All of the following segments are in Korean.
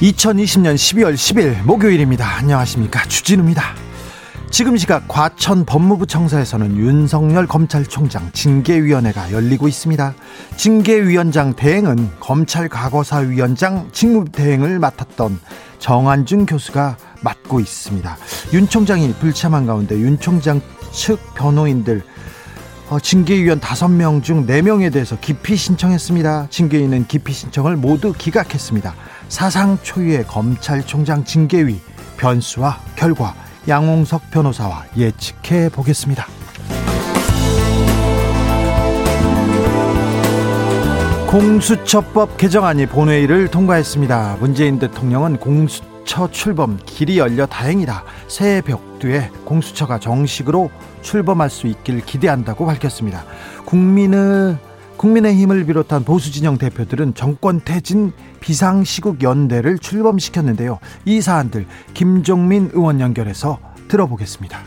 2020년 12월 10일 목요일입니다. 안녕하십니까. 주진우입니다. 지금 시각 과천 법무부 청사에서는 윤석열 검찰총장 징계위원회가 열리고 있습니다. 징계위원장 대행은 검찰 과거사위원장 직무대행을 맡았던 정한준 교수가 맡고 있습니다. 윤 총장이 불참한 가운데 윤 총장 측 변호인들 어, 징계위원 5명 중 4명에 대해서 기피 신청했습니다. 징계위는 기피 신청을 모두 기각했습니다. 사상 초유의 검찰총장 징계위 변수와 결과 양홍석 변호사와 예측해 보겠습니다. 공수처법 개정안이 본회의를 통과했습니다. 문재인 대통령은 공수처 출범 길이 열려 다행이다. 새해 벽두에 공수처가 정식으로 출범할 수 있길 기대한다고 밝혔습니다. 국민의 국민의힘을 비롯한 보수 진영 대표들은 정권 퇴진 비상시국 연대를 출범시켰는데요. 이 사안들 김종민 의원 연결해서 들어보겠습니다.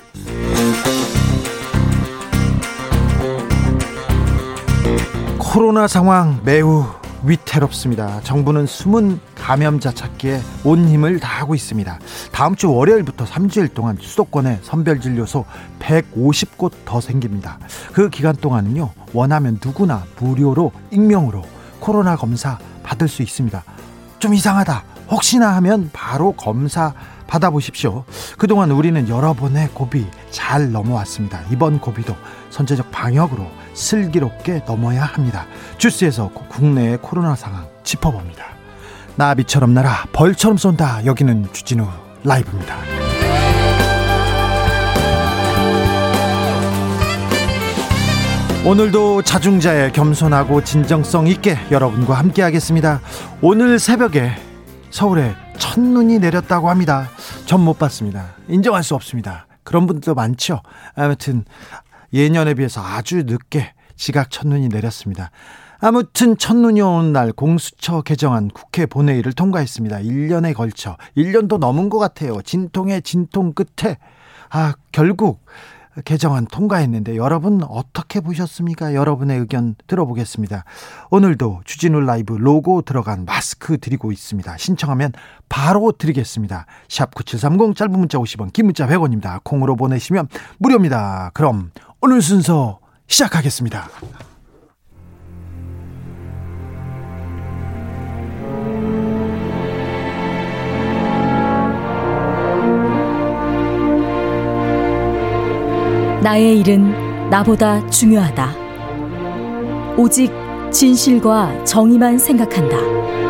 코로나 상황 매우 위태롭습니다. 정부는 숨은 감염자 찾기에 온 힘을 다하고 있습니다. 다음 주 월요일부터 3주일 동안 수도권에 선별진료소 150곳 더 생깁니다. 그 기간 동안은요, 원하면 누구나 무료로 익명으로 코로나 검사 받을 수 있습니다. 좀 이상하다. 혹시나 하면 바로 검사 받아보십시오. 그동안 우리는 여러 번의 고비 잘 넘어왔습니다. 이번 고비도 선제적 방역으로 슬기롭게 넘어야 합니다. 주스에서 국내의 코로나 상황 짚어봅니다. 나비처럼 날아 벌처럼 쏜다. 여기는 주진우 라이브입니다. 오늘도 자중자의 겸손하고 진정성 있게 여러분과 함께 하겠습니다. 오늘 새벽에 서울에 첫눈이 내렸다고 합니다. 전 못 봤습니다. 인정할 수 없습니다. 그런 분들도 많죠. 아무튼 예년에 비해서 아주 늦게 지각 첫눈이 내렸습니다. 아무튼 첫눈이 오는 날 공수처 개정안 국회 본회의를 통과했습니다. 1년에 걸쳐 1년도 넘은 것 같아요. 진통의 진통 끝에 아 결국 개정안 통과했는데 여러분 어떻게 보셨습니까? 여러분의 의견 들어보겠습니다. 오늘도 주진우 라이브 로고 들어간 마스크 드리고 있습니다. 신청하면 바로 드리겠습니다. 샵 9730 짧은 문자 50원 긴 문자 100원입니다. 콩으로 보내시면 무료입니다. 그럼 오늘 순서 시작하겠습니다. 나의 일은 나보다 중요하다. 오직 진실과 정의만 생각한다.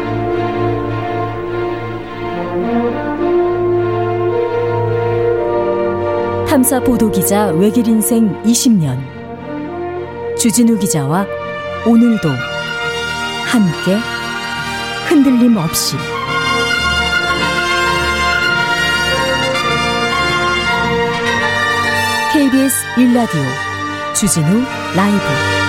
탐사 보도 기자 외길 인생 20년. 주진우 기자와 오늘도 함께 흔들림 없이 KBS 1라디오 주진우 라이브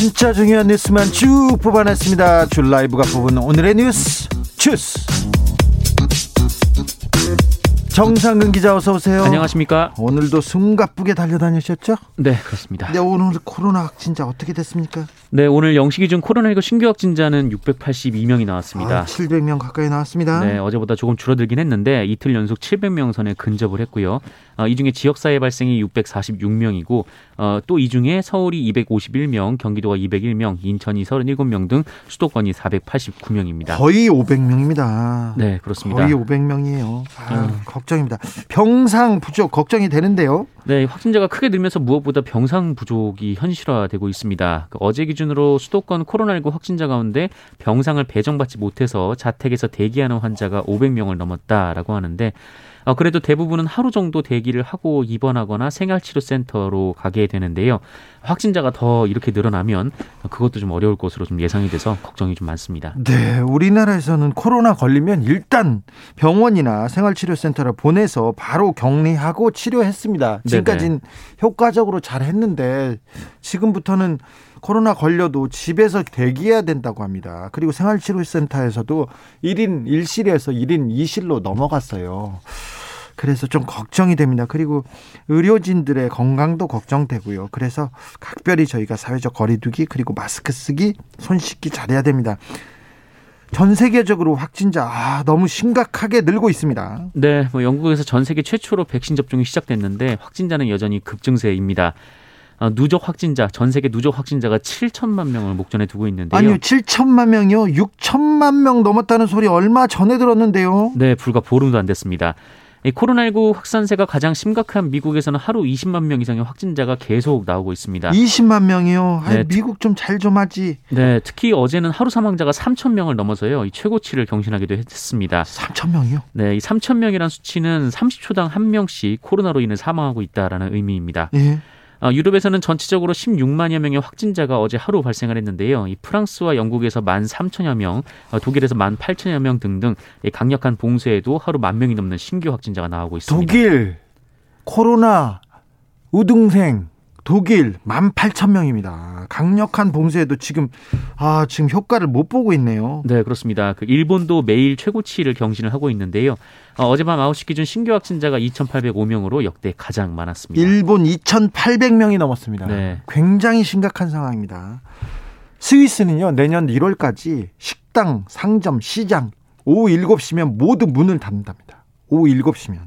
진짜 중요한 뉴스만 쭉 뽑아냈습니다. 줄 라이브가 뽑은 오늘의 뉴스 주스. 정상근 기자 어서 오세요. 안녕하십니까? 오늘도 숨가쁘게 달려다니셨죠? 네, 그렇습니다. 네, 오늘 코로나 확진자 어떻게 됐습니까? 네, 오늘 영시 기준 코로나19 신규 확진자는 682명이 나왔습니다. 아, 700명 가까이 나왔습니다. 네, 어제보다 조금 줄어들긴 했는데 이틀 연속 700명 선에 근접을 했고요. 어, 이 중에 지역사회 발생이 646명이고 어, 또 이 중에 서울이 251명, 경기도가 201명, 인천이 37명 등 수도권이 489명입니다. 거의 500명입니다. 네, 그렇습니다. 거의 500명이에요. 아, 음. 걱정입니다. 병상 부족 걱정이 되는데요. 네, 확진자가 크게 늘면서 무엇보다 병상 부족이 현실화되고 있습니다. 그 어제 기준 기준으로 수도권 코로나19 확진자 가운데 병상을 배정받지 못해서 자택에서 대기하는 환자가 500명을 넘었다라고 하는데 어, 그래도 대부분은 하루 정도 대기를 하고 입원하거나 생활치료센터로 가게 되는데요. 확진자가 더 이렇게 늘어나면 그것도 좀 어려울 것으로 좀 예상이 돼서 걱정이 좀 많습니다. 네, 우리나라에서는 코로나 걸리면 일단 병원이나 생활치료센터를 보내서 바로 격리하고 치료했습니다. 지금까지는 효과적으로 잘 했는데 지금부터는 코로나 걸려도 집에서 대기해야 된다고 합니다. 그리고 생활치료센터에서도 1인 1실에서 1인 2실로 넘어갔어요. 그래서 좀 걱정이 됩니다. 그리고 의료진들의 건강도 걱정되고요. 그래서 각별히 저희가 사회적 거리두기 그리고 마스크 쓰기, 손 씻기 잘해야 됩니다. 전 세계적으로 확진자 아, 너무 심각하게 늘고 있습니다. 네, 뭐 영국에서 전 세계 최초로 백신 접종이 시작됐는데 확진자는 여전히 급증세입니다. 어, 누적 확진자 전 세계 누적 확진자가 7천만 명을 목전에 두고 있는데요. 아니요, 7천만 명이요. 6천만 명 넘었다는 소리 얼마 전에 들었는데요. 네, 불과 보름도 안 됐습니다. 이 코로나19 확산세가 가장 심각한 미국에서는 하루 20만 명 이상의 확진자가 계속 나오고 있습니다. 20만 명이요. 네, 미국 좀잘좀 하지. 네, 특히 어제는 하루 사망자가 3천 명을 넘어서요. 이 최고치를 경신하기도 했습니다. 3천 명이요? 네, 이 3천 명이란 수치는 30초당 한 명씩 코로나로 인해 사망하고 있다라는 의미입니다. 예. 어, 유럽에서는 전체적으로 16만여 명의 확진자가 어제 하루 발생을 했는데요. 이 프랑스와 영국에서 1만 3천여 명, 어, 독일에서 1만 8천여 명 등등 강력한 봉쇄에도 하루 만 명이 넘는 신규 확진자가 나오고 있습니다. 독일 코로나 우등생 독일 18,000명입니다. 강력한 봉쇄에도 지금 아, 지금 효과를 못 보고 있네요. 네, 그렇습니다. 그 일본도 매일 최고치를 경신을 하고 있는데요. 어, 어젯밤 9시 기준 신규 확진자가 2,805명으로 역대 가장 많았습니다. 일본 2,800명이 넘었습니다. 네. 굉장히 심각한 상황입니다. 스위스는요, 내년 1월까지 식당, 상점, 시장 오후 7시면 모두 문을 닫는답니다. 오후 7시면.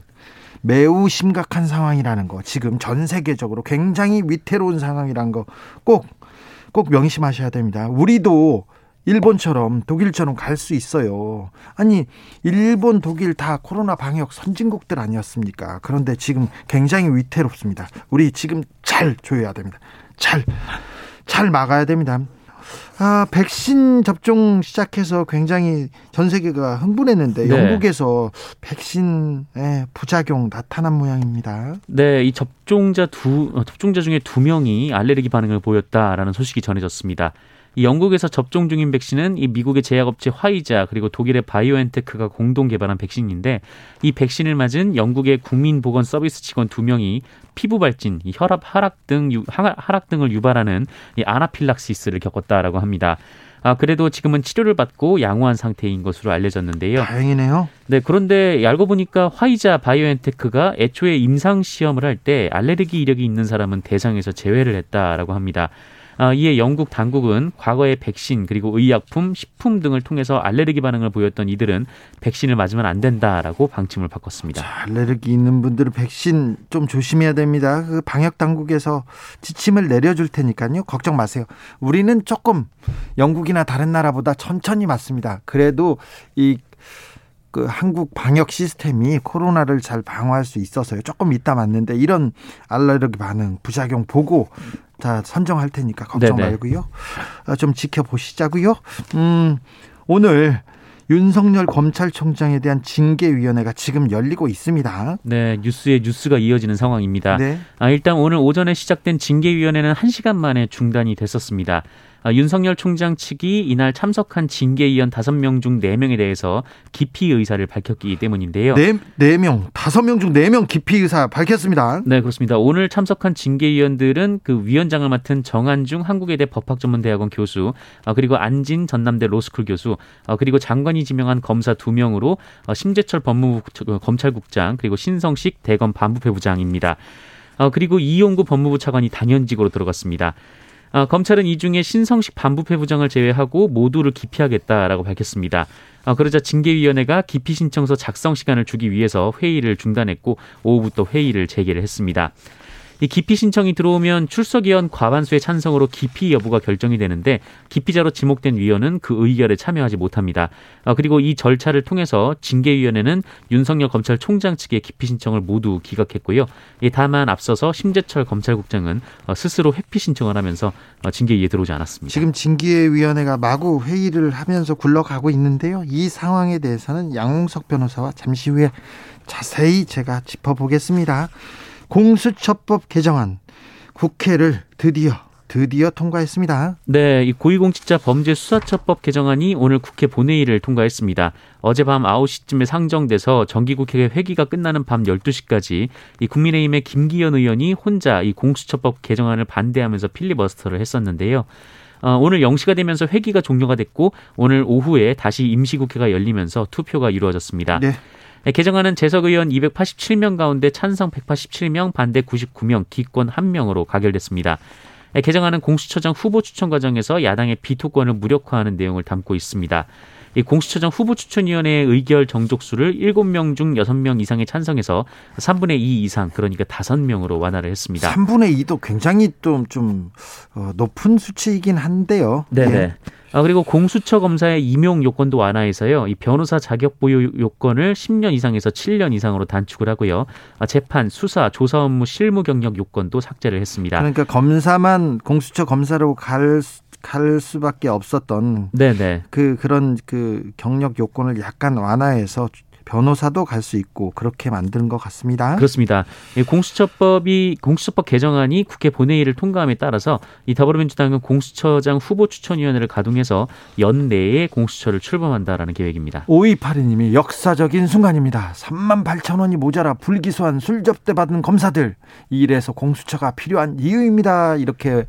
매우 심각한 상황이라는 거 지금 전 세계적으로 굉장히 위태로운 상황이라는 거 꼭 꼭 명심하셔야 됩니다. 우리도 일본처럼 독일처럼 갈 수 있어요. 아니, 일본, 독일 다 코로나 방역 선진국들 아니었습니까? 그런데 지금 굉장히 위태롭습니다. 우리 지금 잘 조여야 됩니다. 잘, 잘 막아야 됩니다. 아, 백신 접종 시작해서 굉장히 전 세계가 흥분했는데 네. 영국에서 백신의 부작용 나타난 모양입니다. 네, 이 접종자 두 어, 접종자 중에 두 명이 알레르기 반응을 보였다라는 소식이 전해졌습니다. 이 영국에서 접종 중인 백신은 이 미국의 제약업체 화이자 그리고 독일의 바이오엔테크가 공동 개발한 백신인데 이 백신을 맞은 영국의 국민보건 서비스 직원 두 명이 피부 발진, 혈압 하락 등 하락 등을 유발하는 이 아나필락시스를 겪었다라고 합니다. 아, 그래도 지금은 치료를 받고 양호한 상태인 것으로 알려졌는데요. 다행이네요. 네, 그런데 알고 보니까 화이자 바이오엔테크가 애초에 임상 시험을 할 때 알레르기 이력이 있는 사람은 대상에서 제외를 했다라고 합니다. 아, 이에 영국 당국은 과거에 백신 그리고 의약품, 식품 등을 통해서 알레르기 반응을 보였던 이들은 백신을 맞으면 안 된다라고 방침을 바꿨습니다. 자, 알레르기 있는 분들은 백신 좀 조심해야 됩니다. 그 방역 당국에서 지침을 내려줄 테니까요. 걱정 마세요. 우리는 조금 영국이나 다른 나라보다 천천히 맞습니다. 그래도 이그 한국 방역 시스템이 코로나를 잘 방어할 수 있어서요. 조금 이따 맞는데 이런 알레르기 반응 부작용 보고 다 선정할 테니까 걱정 네네. 말고요. 아, 좀 지켜보시자고요. 음, 오늘 윤석열 검찰총장에 대한 징계위원회가 지금 열리고 있습니다. 네, 뉴스에 뉴스가 이어지는 상황입니다. 네. 아, 일단 오늘 오전에 시작된 징계위원회는 1시간 만에 중단이 됐었습니다. 아, 윤석열 총장 측이 이날 참석한 징계위원 5명 중 4명에 대해서 기피 의사를 밝혔기 때문인데요. 네, 4명, 5명 중 4명 기피 의사 밝혔습니다. 네, 그렇습니다. 오늘 참석한 징계위원들은 그 위원장을 맡은 정한중 한국외대 법학전문대학원 교수, 아, 그리고 안진 전남대 로스쿨 교수, 아, 그리고 장관이 지명한 검사 2명으로 심재철 법무부 그 검찰국장, 그리고 신성식 대검 반부패부장입니다. 그리고 이용구 법무부 차관이 단연직으로 들어갔습니다. 아, 검찰은 이 중에 신성식 반부패 부장을 제외하고 모두를 기피하겠다라고 밝혔습니다. 아, 그러자 징계위원회가 기피 신청서 작성 시간을 주기 위해서 회의를 중단했고 오후부터 회의를 재개를 했습니다. 이 기피 신청이 들어오면 출석 위원 과반수의 찬성으로 기피 여부가 결정이 되는데 기피자로 지목된 위원은 그 의결에 참여하지 못합니다. 아, 그리고 이 절차를 통해서 징계위원회는 윤석열 검찰총장 측의 기피 신청을 모두 기각했고요. 다만 앞서서 심재철 검찰국장은 어, 스스로 회피 신청을 하면서 어, 징계위에 들어오지 않았습니다. 지금 징계위원회가 마구 회의를 하면서 굴러가고 있는데요. 이 상황에 대해서는 양홍석 변호사와 잠시 후에 자세히 제가 짚어보겠습니다. 공수처법 개정안 국회를 드디어 드디어 통과했습니다. 네, 이 고위공직자 범죄 수사처법 개정안이 오늘 국회 본회의를 통과했습니다. 어젯밤 9시쯤에 상정돼서 정기국회 회기가 끝나는 밤 12시까지 이 국민의힘의 김기현 의원이 혼자 이 공수처법 개정안을 반대하면서 필리버스터를 했었는데요. 어, 오늘 0시가 되면서 회기가 종료가 됐고 오늘 오후에 다시 임시국회가 열리면서 투표가 이루어졌습니다. 네. 네, 개정안은 재석 의원 287명 가운데 찬성 187명, 반대 99명, 기권 1명으로 가결됐습니다. 네, 개정안은 공수처장 후보 추천 과정에서 야당의 비토권을 무력화하는 내용을 담고 있습니다. 이 공수처장 후보 추천위원회의 의결 정족수를 7명 중 6명 이상의 찬성해서 3분의 2 이상 그러니까 5명으로 완화를 했습니다. 3분의 2도 굉장히 좀, 어, 높은 수치이긴 한데요. 네네. 예. 아, 그리고 공수처 검사의 임용 요건도 완화해서요. 이 변호사 자격 보유 요건을 10년 이상에서 7년 이상으로 단축을 하고요. 아, 재판, 수사, 조사 업무 실무 경력 요건도 삭제를 했습니다. 그러니까 검사만 공수처 검사로 갈, 갈 수밖에 없었던 네네. 그 그런 그 경력 요건을 약간 완화해서 변호사도 갈 수 있고 그렇게 만든 것 같습니다. 그렇습니다. 공수처법이 공수처법 개정안이 국회 본회의를 통과함에 따라서 이 더불어민주당은 공수처장 후보 추천위원회를 가동해서 연내에 공수처를 출범한다라는 계획입니다. 5282님이 역사적인 순간입니다. 3만 8천 원이 모자라 불기소한 술 접대 받은 검사들 이래서 공수처가 필요한 이유입니다. 이렇게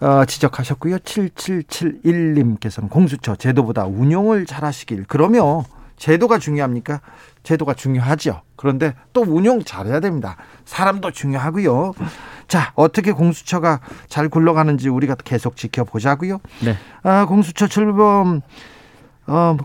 어, 지적하셨고요. 7771님께서는 공수처 제도보다 운용을 잘하시길 그러면 제도가 중요합니까? 제도가 중요하죠. 그런데 또 운용 잘해야 됩니다. 사람도 중요하고요. 자, 어떻게 공수처가 잘 굴러가는지 우리가 계속 지켜보자고요. 네. 아, 공수처 출범 어,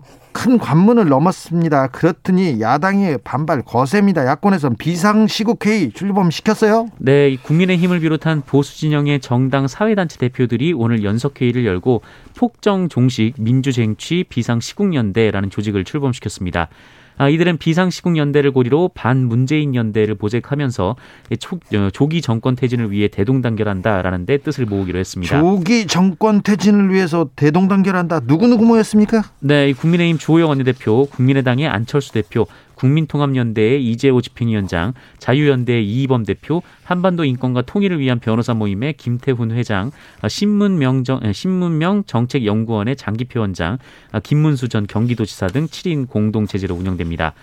큰 관문을 넘었습니다. 그렇더니 야당의 반발 거셉니다. 야권에선 비상시국회의 출범시켰어요. 네, 국민의힘을 비롯한 보수 진영의 정당 사회단체 대표들이 오늘 연석회의를 열고 폭정 종식 민주쟁취 비상시국연대라는 조직을 출범시켰습니다. 아, 이들은 비상시국 연대를 고리로 반문재인 연대를 모색하면서 초, 어, 조기 정권 퇴진을 위해 대동단결한다라는 데 뜻을 모으기로 했습니다. 조기 정권 퇴진을 위해서 대동단결한다. 누구 누구 모였습니까? 네, 국민의힘 주호영 원내대표, 국민의당의 안철수 대표, 국민통합연대의 이재호 집행위원장, 자유연대의 이희범 대표, 한반도 인권과 통일을 위한 변호사 모임의 김태훈 회장, 신문명, 정, 신문명 정책연구원의 장기표 원장, 김문수 전 경기도지사 등 7인 공동 체제로 운영됩니다.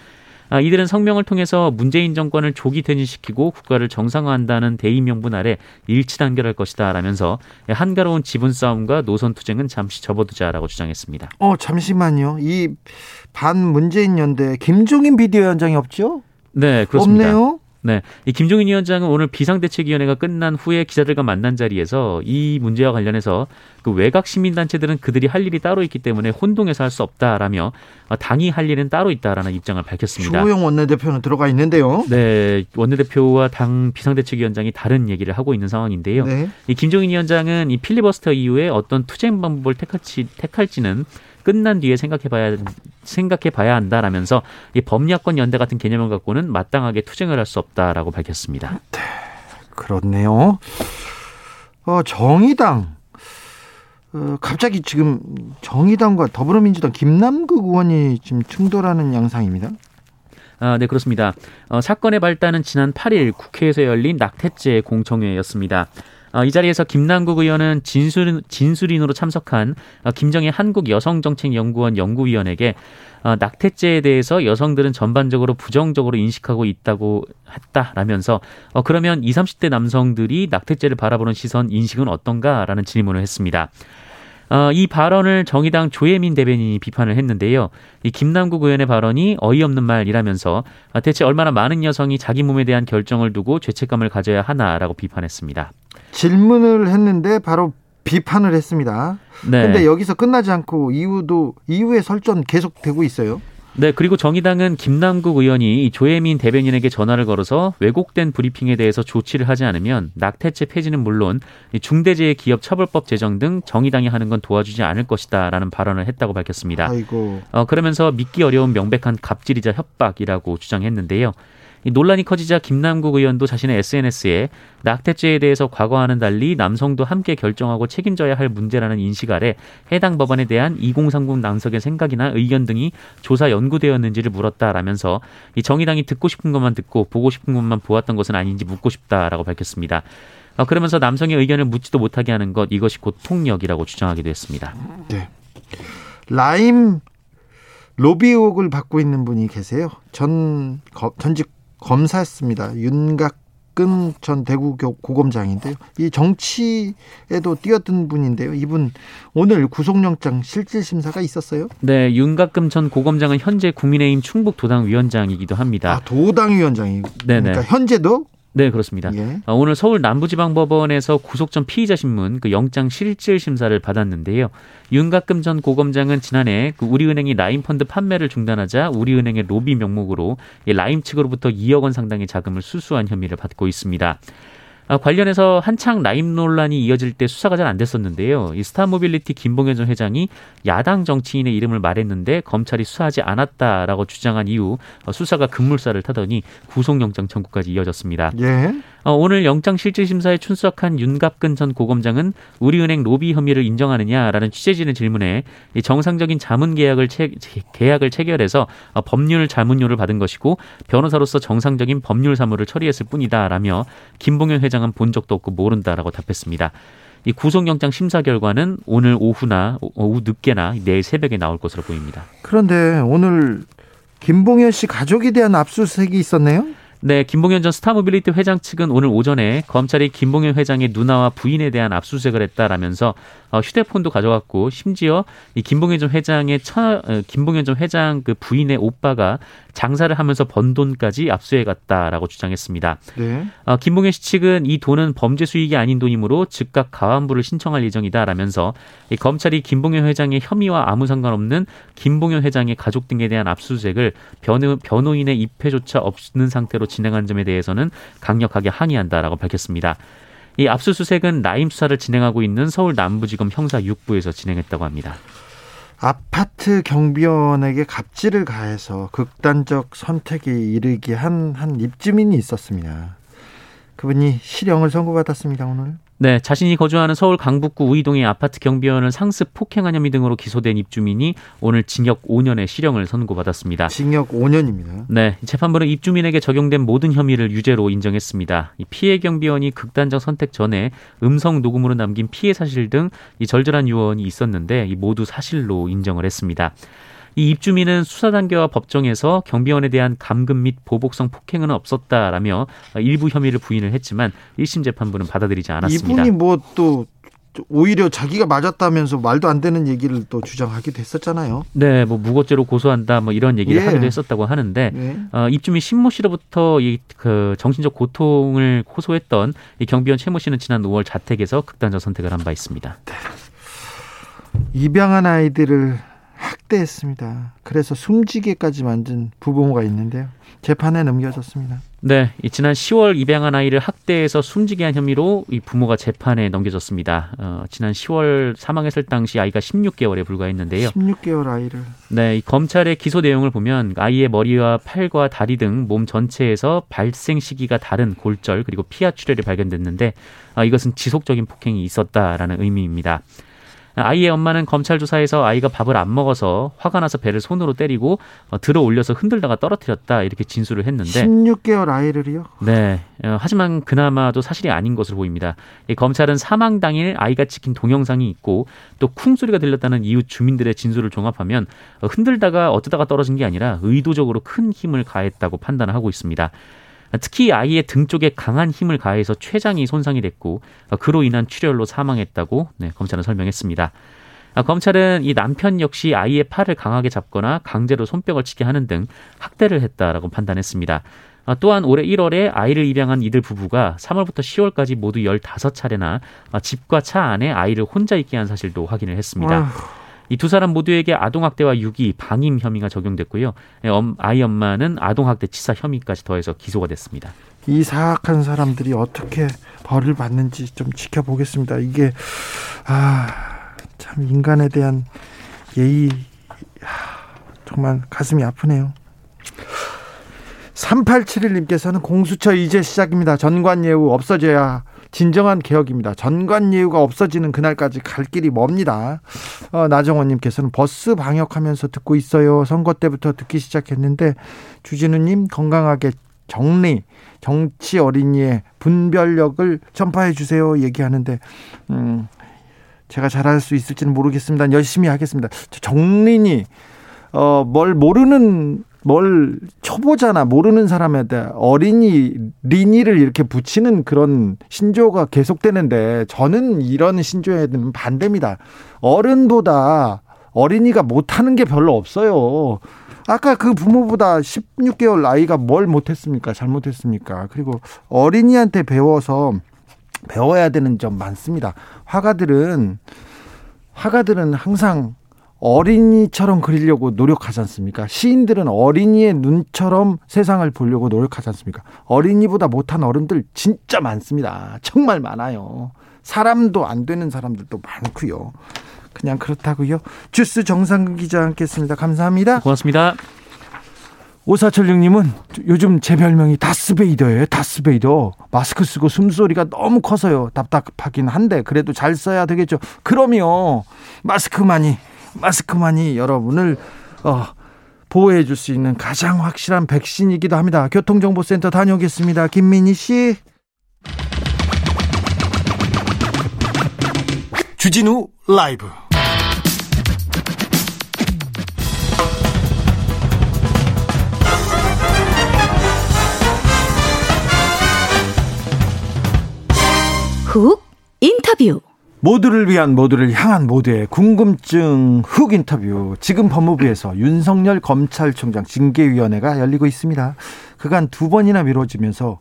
아, 이들은 성명을 통해서 문재인 정권을 조기 퇴진시키고 국가를 정상화한다는 대의 명분 아래 일치 단결할 것이다 라면서 한가로운 지분 싸움과 노선 투쟁은 잠시 접어두자라고 주장했습니다. 어 잠시만요. 이 반 문재인 연대 김종인 비대위원장이 없죠? 네, 그렇습니다. 없네요. 네. 이 김종인 위원장은 오늘 비상대책위원회가 끝난 후에 기자들과 만난 자리에서 이 문제와 관련해서 그 외곽 시민단체들은 그들이 할 일이 따로 있기 때문에 혼동해서 할 수 없다라며 당이 할 일은 따로 있다라는 입장을 밝혔습니다. 주호영 원내대표는 들어가 있는데요. 네. 원내대표와 당 비상대책위원장이 다른 얘기를 하고 있는 상황인데요. 네. 이 김종인 위원장은 이 필리버스터 이후에 어떤 투쟁 방법을 택할지, 택할지는 끝난 뒤에 생각해봐야 생각해 봐야 한다라면서 이 범야권 연대 같은 개념을 갖고는 마땅하게 투쟁을 할 수 없다라고 밝혔습니다. 네, 그렇네요. 어, 정의당 어, 갑자기 지금 정의당과 더불어민주당 김남국 의원이 지금 충돌하는 양상입니다. 아, 네, 그렇습니다. 어, 사건의 발단은 지난 8일 국회에서 열린 낙태죄 공청회였습니다. 어, 이 자리에서 김남국 의원은 진술, 진술인으로 참석한 어, 김정희 한국여성정책연구원 연구위원에게 어, 낙태죄에 대해서 여성들은 전반적으로 부정적으로 인식하고 있다고 했다라면서 그러면 20, 30대 남성들이 낙태죄를 바라보는 시선 인식은 어떤가라는 질문을 했습니다. 어, 이 발언을 정의당 조혜민 대변인이 비판을 했는데요. 이 김남국 의원의 발언이 어이없는 말이라면서 대체 얼마나 많은 여성이 자기 몸에 대한 결정을 두고 죄책감을 가져야 하나라고 비판했습니다. 질문을 했는데 바로 비판을 했습니다. 네. 근데 여기서 끝나지 않고 이후도 이후에 설전 계속되고 있어요. 네, 그리고 정의당은 김남국 의원이 조혜민 대변인에게 전화를 걸어서 왜곡된 브리핑에 대해서 조치를 하지 않으면 낙태죄 폐지는 물론 중대재해 기업 처벌법 제정 등 정의당이 하는 건 도와주지 않을 것이다라는 발언을 했다고 밝혔습니다. 아이고. 어, 그러면서 믿기 어려운 명백한 갑질이자 협박이라고 주장했는데요. 이 논란이 커지자 김남국 의원도 자신의 SNS에 낙태죄에 대해서 과거와는 달리 남성도 함께 결정하고 책임져야 할 문제라는 인식 아래 해당 법안에 대한 2030 남성의 생각이나 의견 등이 조사 연구되었는지를 물었다라면서 이 정의당이 듣고 싶은 것만 듣고 보고 싶은 것만 보았던 것은 아닌지 묻고 싶다라고 밝혔습니다. 어, 그러면서 남성의 의견을 묻지도 못하게 하는 것 이것이 곧 폭력이라고 주장하기도 했습니다. 네. 라임 로비 의혹을 받고 있는 분이 계세요. 전 전직 검사였습니다. 윤각근 전 대구 고검장인데요. 이 정치에도 뛰어든 분인데요. 이분 오늘 구속영장 실질 심사가 있었어요? 네, 윤각금 전 고검장은 현재 국민의힘 충북 도당 위원장이기도 합니다. 아, 도당 위원장이. 네네. 그러니까 현재도 네, 그렇습니다. 예. 어, 오늘 서울 남부지방법원에서 구속 전 피의자 신문 그 영장 실질 심사를 받았는데요. 윤갑근 전 고검장은 지난해 그 우리은행이 라임펀드 판매를 중단하자 우리은행의 로비 명목으로 라임 측으로부터 2억 원 상당의 자금을 수수한 혐의를 받고 있습니다. 아, 관련해서 한창 라임 논란이 이어질 때 수사가 잘 안 됐었는데요. 이 스타모빌리티 김봉현 전 회장이 야당 정치인의 이름을 말했는데 검찰이 수사하지 않았다라고 주장한 이후 수사가 급물살을 타더니 구속영장 청구까지 이어졌습니다. 예. 어, 오늘 영장실질심사에 출석한 윤갑근 전 고검장은 우리은행 로비 혐의를 인정하느냐라는 취재진의 질문에 정상적인 자문 계약을 체, 계약을 체결해서 어, 법률 자문료를 받은 것이고 변호사로서 정상적인 법률 사무를 처리했을 뿐이다라며 김봉현 회장은 본 적도 없고 모른다라고 답했습니다. 이 구속영장 심사 결과는 오늘 오후나 오후 늦게나 내일 새벽에 나올 것으로 보입니다. 그런데 오늘 김봉현 씨 가족에 대한 압수수색이 있었네요. 네, 김봉현 전 스타모빌리티 회장 측은 오늘 오전에 검찰이 김봉현 회장의 누나와 부인에 대한 압수수색을 했다라면서 어, 휴대폰도 가져갔고 심지어 이 김봉현 전 회장의 처 어, 김봉현 전 회장 그 부인의 오빠가 장사를 하면서 번 돈까지 압수해 갔다라고 주장했습니다. 네. 어, 김봉현 씨 측은 이 돈은 범죄 수익이 아닌 돈이므로 즉각 가환부를 신청할 예정이다라면서 이 검찰이 김봉현 회장의 혐의와 아무 상관없는 김봉현 회장의 가족 등에 대한 압수수색을 변호, 변호인의 입회조차 없는 상태로 진행한 점에 대해서는 강력하게 항의한다라고 밝혔습니다. 이 압수수색은 라임 수사를 진행하고 있는 서울 남부지검 형사 6부에서 진행했다고 합니다. 아파트 경비원에게 갑질을 가해서 극단적 선택에 이르게 한, 한 입주민이 있었습니다. 그분이 실형을 선고받았습니다, 오늘. 네, 자신이 거주하는 서울 강북구 우이동의 아파트 경비원을 상습 폭행한 혐의 등으로 기소된 입주민이 오늘 징역 5년의 실형을 선고받았습니다. 징역 5년입니다. 네, 재판부는 입주민에게 적용된 모든 혐의를 유죄로 인정했습니다. 피해 경비원이 극단적 선택 전에 음성 녹음으로 남긴 피해 사실 등 이 절절한 유언이 있었는데 모두 사실로 인정을 했습니다. 이 입주민은 수사 단계와 법정에서 경비원에 대한 감금 및 보복성 폭행은 없었다라며 일부 혐의를 부인을 했지만 1심 재판부는 받아들이지 않았습니다. 이분이 뭐또 오히려 자기가 맞았다면서 말도 안 되는 얘기를 또 주장하기도 했었잖아요. 네, 뭐 무고죄로 고소한다, 뭐 이런 얘기를 예. 하기도 했었다고 하는데 예. 어, 입주민 신모 씨로부터 이 그 정신적 고통을 호소했던 이 경비원 최모 씨는 지난 5월 자택에서 극단적 선택을 한 바 있습니다. 네. 입양한 아이들을 학대했습니다. 그래서 숨지게까지 만든 부부모가 있는데요. 재판에 넘겨졌습니다. 네, 지난 10월 입양한 아이를 학대해서 숨지게 한 혐의로 이 부모가 재판에 넘겨졌습니다. 어, 지난 10월 사망했을 당시 아이가 16개월에 불과했는데요. 16개월 아이를. 네, 이 검찰의 기소 내용을 보면 아이의 머리와 팔과 다리 등 몸 전체에서 발생 시기가 다른 골절 그리고 피하 출혈이 발견됐는데 아, 이것은 지속적인 폭행이 있었다라는 의미입니다. 아이의 엄마는 검찰 조사에서 아이가 밥을 안 먹어서 화가 나서 배를 손으로 때리고 어, 들어 올려서 흔들다가 떨어뜨렸다 이렇게 진술을 했는데 16개월 아이를요? 네. 어, 하지만 그나마도 사실이 아닌 것으로 보입니다. 이 검찰은 사망 당일 아이가 찍힌 동영상이 있고 또 쿵 소리가 들렸다는 이웃 주민들의 진술을 종합하면 어, 흔들다가 어쩌다가 떨어진 게 아니라 의도적으로 큰 힘을 가했다고 판단하고 있습니다. 특히 아이의 등 쪽에 강한 힘을 가해서 췌장이 손상이 됐고 그로 인한 출혈로 사망했다고 네, 검찰은 설명했습니다. 아, 검찰은 이 남편 역시 아이의 팔을 강하게 잡거나 강제로 손뼉을 치게 하는 등 학대를 했다라고 판단했습니다. 아, 또한 올해 1월에 아이를 입양한 이들 부부가 3월부터 10월까지 모두 15차례나 집과 차 안에 아이를 혼자 있게 한 사실도 확인을 했습니다. 이 두 사람 모두에게 아동학대와 유기, 방임 혐의가 적용됐고요. 예, 아이 엄마는 아동학대 치사 혐의까지 더해서 기소가 됐습니다. 이 사악한 사람들이 어떻게 벌을 받는지 좀 지켜보겠습니다. 이게 아 참 인간에 대한 예의 정말 가슴이 아프네요. 3871님께서는 공수처 이제 시작입니다. 전관예우 없어져야 진정한 개혁입니다. 전관 예우가 없어지는 그날까지 갈 길이 멉니다. 어, 나정원님께서는 버스 방역하면서 듣고 있어요. 선거 때부터 듣기 시작했는데 주진우님 건강하게 정리 정치 어린이의 분별력을 전파해 주세요. 얘기하는데 음, 제가 잘할 수 있을지는 모르겠습니다. 열심히 하겠습니다. 정린이 어, 뭘 모르는 뭘 초보자나 모르는 사람한테 어린이 리니를 이렇게 붙이는 그런 신조가 계속되는데 저는 이런 신조에는 반대입니다. 어른보다 어린이가 못하는 게 별로 없어요. 아까 그 부모보다 16개월 아이가 뭘 못했습니까? 잘못했습니까? 그리고 어린이한테 배워서 배워야 되는 점 많습니다. 화가들은 화가들은 항상 어린이처럼 그리려고 노력하지 않습니까? 시인들은 어린이의 눈처럼 세상을 보려고 노력하지 않습니까? 어린이보다 못한 어른들 진짜 많습니다. 정말 많아요. 사람도 안 되는 사람들도 많고요. 그냥 그렇다고요. 주스 정상근 기자 함께했습니다. 감사합니다. 고맙습니다. 오사철육님은 요즘 제 별명이 다스베이더예요. 다스베이더. 마스크 쓰고 숨소리가 너무 커서요. 답답하긴 한데 그래도 잘 써야 되겠죠. 그럼요. 마스크만이 마스크만이 여러분을 어, 보호해 줄 수 있는 가장 확실한 백신이기도 합니다. 교통정보센터 다녀오겠습니다. 김민희 씨. 주진우 라이브. 훅 인터뷰. 모두를 위한 모두를 향한 모두의 궁금증 훅 인터뷰. 지금 법무부에서 윤석열 검찰총장 징계위원회가 열리고 있습니다. 그간 두 번이나 미뤄지면서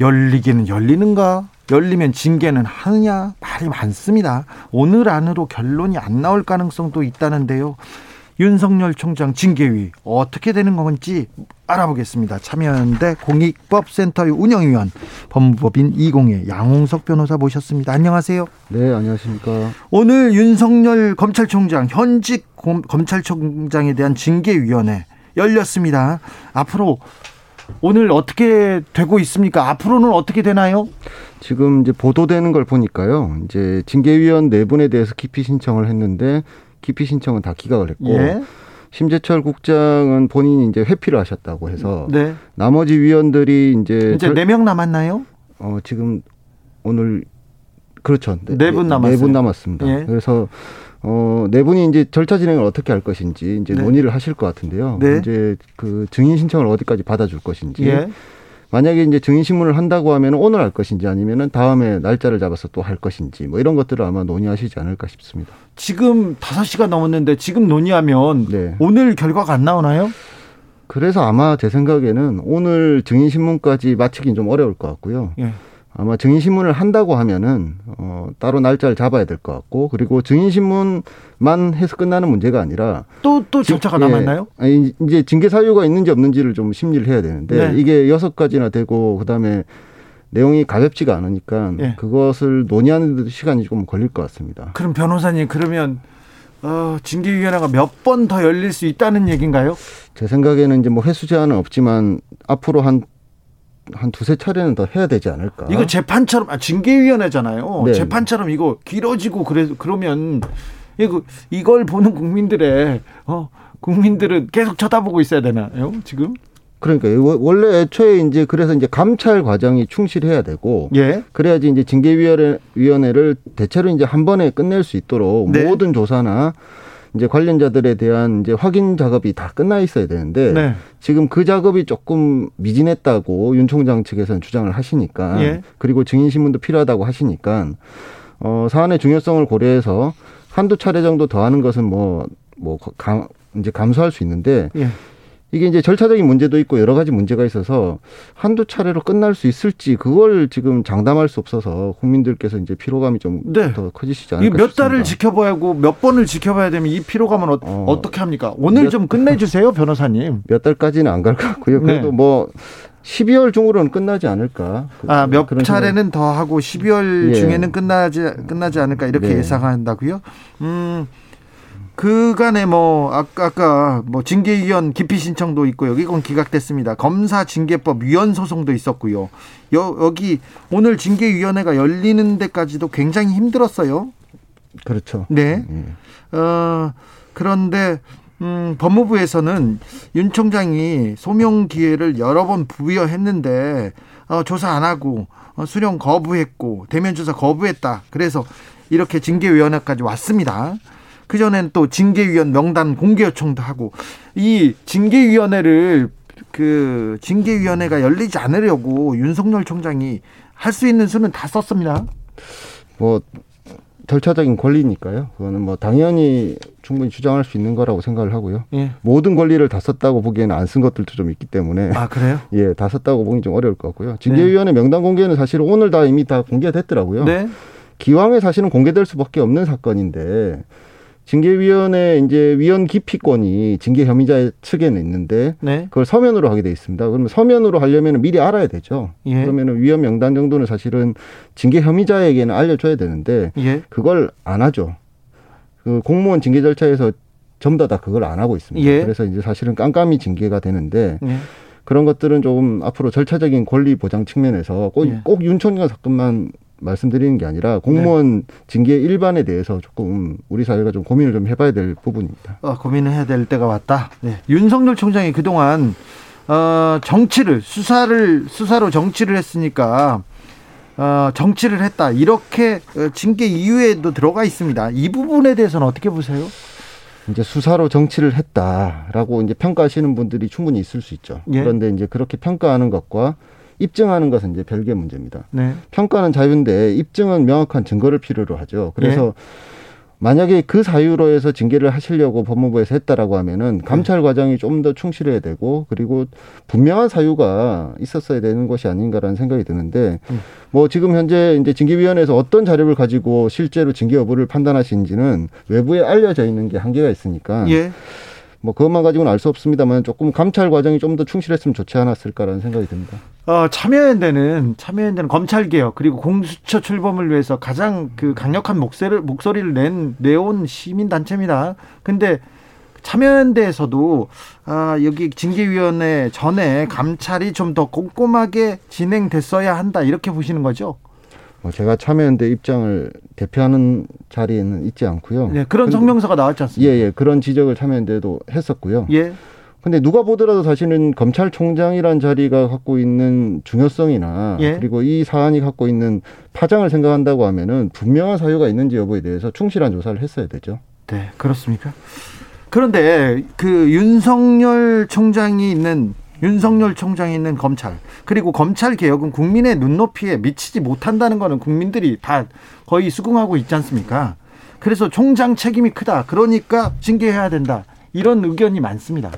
열리기는 열리는가? 열리면 징계는 하느냐? 말이 많습니다. 오늘 안으로 결론이 안 나올 가능성도 있다는데요. 윤석열 총장 징계위 어떻게 되는 건지 알아보겠습니다. 참여연대 공익법센터의 운영위원 법무법인 이공의 양홍석 변호사 모셨습니다. 안녕하세요. 네, 안녕하십니까. 오늘 윤석열 검찰총장 현직 검찰총장에 대한 징계위원회 열렸습니다. 앞으로 오늘 어떻게 되고 있습니까? 앞으로는 어떻게 되나요? 지금 이제 보도되는 걸 보니까요. 이제 징계위원 네 분에 대해서 기피 신청을 했는데 기피 신청은 다 기각을 했고 예. 심재철 국장은 본인이 이제 회피를 하셨다고 해서 네. 나머지 위원들이 이제 이제 네 명 남았나요? 어 지금 오늘 그렇죠. 네분 네 남았어요. 네분 남았습니다. 예. 그래서 어, 네 분이 이제 절차 진행을 어떻게 할 것인지 이제 네. 논의를 하실 것 같은데요. 네. 이제 그 증인 신청을 어디까지 받아줄 것인지. 예. 만약에 이제 증인 신문을 한다고 하면 오늘 할 것인지 아니면은 다음에 날짜를 잡아서 또 할 것인지 뭐 이런 것들을 아마 논의하시지 않을까 싶습니다. 지금 다섯 시가 넘었는데 지금 논의하면 네. 오늘 결과가 안 나오나요? 그래서 아마 제 생각에는 오늘 증인 신문까지 마치긴 좀 어려울 것 같고요. 예. 아마 증인신문을 한다고 하면은 어, 따로 날짜를 잡아야 될 것 같고 그리고 증인신문만 해서 끝나는 문제가 아니라 또 또 절차가 예, 남았나요? 아니, 이제 징계 사유가 있는지 없는지를 좀 심리를 해야 되는데 네. 이게 여섯 가지나 되고 그다음에 내용이 가볍지가 않으니까 네. 그것을 논의하는 데도 시간이 좀 걸릴 것 같습니다. 그럼 변호사님 그러면 어, 징계위원회가 몇 번 더 열릴 수 있다는 얘기인가요? 제 생각에는 이제 뭐 횟수 제한은 없지만 앞으로 한 한 두세 차례는 더 해야 되지 않을까. 이거 재판처럼 아, 징계위원회잖아요. 네. 재판처럼 이거 길어지고 그래 그러면 이거 이걸 보는 국민들의 어 국민들은 계속 쳐다보고 있어야 되나요 지금? 그러니까 원래 애초에 이제 그래서 이제 감찰 과정이 충실해야 되고 예. 그래야지 이제 징계위원회 위원회를 대체로 이제 한 번에 끝낼 수 있도록 네. 모든 조사나 이제 관련자들에 대한 이제 확인 작업이 다 끝나 있어야 되는데 네. 지금 그 작업이 조금 미진했다고 윤 총장 측에서는 주장을 하시니까 예. 그리고 증인 신문도 필요하다고 하시니까 어 사안의 중요성을 고려해서 한두 차례 정도 더 하는 것은 뭐뭐 뭐 이제 감수할 수 있는데 예. 이게 이제 절차적인 문제도 있고 여러 가지 문제가 있어서 한두 차례로 끝날 수 있을지 그걸 지금 장담할 수 없어서 국민들께서 이제 피로감이 좀더 네. 커지시지 않을까 몇 달을 지켜봐야 하고 몇 번을 지켜봐야 되면 이 피로감은 어, 어. 떻게 합니까? 오늘 몇, 좀 끝내주세요, 변호사님. 몇 달까지는 안 갈 것 같고요. 그래도 네. 뭐 12월 중으로는 끝나지 않을까. 아, 몇 차례는 생각. 더 하고 12월 예. 중에는 끝나지 끝나지 않을까 이렇게 네. 예상한다고요? 음. 그간에 뭐 아까 아까 뭐 징계위원 기피 신청도 있고 여기 건 기각됐습니다. 검사 징계법 위원 소송도 있었고요. 여, 여기 오늘 징계위원회가 열리는 데까지도 굉장히 힘들었어요. 그렇죠. 네. 네. 어 그런데 음, 법무부에서는 윤 총장이 소명 기회를 여러 번 부여했는데 어, 조사 안 하고 어, 수령 거부했고 대면 조사 거부했다. 그래서 이렇게 징계위원회까지 왔습니다. 그전엔 또 징계위원 명단 공개 요청도 하고 이 징계위원회를 그 징계위원회가 열리지 않으려고 윤석열 총장이 할 수 있는 수는 다 썼습니다. 뭐 절차적인 권리니까요. 그거는 뭐 당연히 충분히 주장할 수 있는 거라고 생각을 하고요. 예. 모든 권리를 다 썼다고 보기에는 안 쓴 것들도 좀 있기 때문에 아 그래요? 예, 다 썼다고 보기 좀 어려울 것 같고요. 징계위원회 네. 명단 공개는 사실 오늘 다 이미 다 공개가 됐더라고요. 네. 기왕에 사실은 공개될 수밖에 없는 사건인데 징계위원회 이제 위원 기피권이 징계 혐의자 측에는 있는데 네. 그걸 서면으로 하게 돼 있습니다. 그러면 서면으로 하려면 미리 알아야 되죠. 예. 그러면 위원 명단 정도는 사실은 징계 혐의자에게는 알려줘야 되는데 예. 그걸 안 하죠. 그 공무원 징계 절차에서 전부 다, 다 그걸 안 하고 있습니다. 예. 그래서 이제 사실은 깜깜이 징계가 되는데 예. 그런 것들은 조금 앞으로 절차적인 권리 보장 측면에서 꼭, 예. 꼭윤 총장 사건만 말씀드리는 게 아니라 공무원 네. 징계 일반에 대해서 조금 우리 사회가 좀 고민을 좀 해봐야 될 부분입니다. 어, 고민을 해야 될 때가 왔다. 네. 윤석열 총장이 그동안 어, 정치를 수사를 수사로 정치를 했으니까 어, 정치를 했다 이렇게 어, 징계 이유에도 들어가 있습니다. 이 부분에 대해서는 어떻게 보세요? 이제 수사로 정치를 했다라고 이제 평가하시는 분들이 충분히 있을 수 있죠. 예. 그런데 이제 그렇게 평가하는 것과 입증하는 것은 이제 별개 문제입니다. 네. 평가는 자유인데 입증은 명확한 증거를 필요로 하죠. 그래서 네. 만약에 그 사유로 해서 징계를 하시려고 법무부에서 했다라고 하면은 감찰 과정이 좀 더 충실해야 되고 그리고 분명한 사유가 있었어야 되는 것이 아닌가라는 생각이 드는데 음. 뭐 지금 현재 이제 징계위원회에서 어떤 자료를 가지고 실제로 징계 여부를 판단하시는지는 외부에 알려져 있는 게 한계가 있으니까 예. 뭐 그것만 가지고는 알 수 없습니다만 조금 감찰 과정이 좀 더 충실했으면 좋지 않았을까라는 생각이 듭니다. 어, 참여연대는 참여연대는 검찰 개혁 그리고 공수처 출범을 위해서 가장 그 강력한 목소리를 목소리를 낸 내온 시민 단체입니다. 근데 참여연대에서도 아, 여기 징계위원회 전에 감찰이 좀 더 꼼꼼하게 진행됐어야 한다 이렇게 보시는 거죠? 뭐 제가 참여연대 입장을 대표하는 자리에는 있지 않고요. 네, 그런 성명서가 나왔지 않습니까? 예, 예. 그런 지적을 참여연대도 했었고요. 예. 근데 누가 보더라도 사실은 검찰총장이란 자리가 갖고 있는 중요성이나 예. 그리고 이 사안이 갖고 있는 파장을 생각한다고 하면은 분명한 사유가 있는지 여부에 대해서 충실한 조사를 했어야 되죠. 네, 그렇습니까? 그런데 그 윤석열 총장이 있는 윤석열 총장이 있는 검찰 그리고 검찰 개혁은 국민의 눈높이에 미치지 못한다는 거는 국민들이 다 거의 수긍하고 있지 않습니까? 그래서 총장 책임이 크다. 그러니까 징계해야 된다. 이런 의견이 많습니다.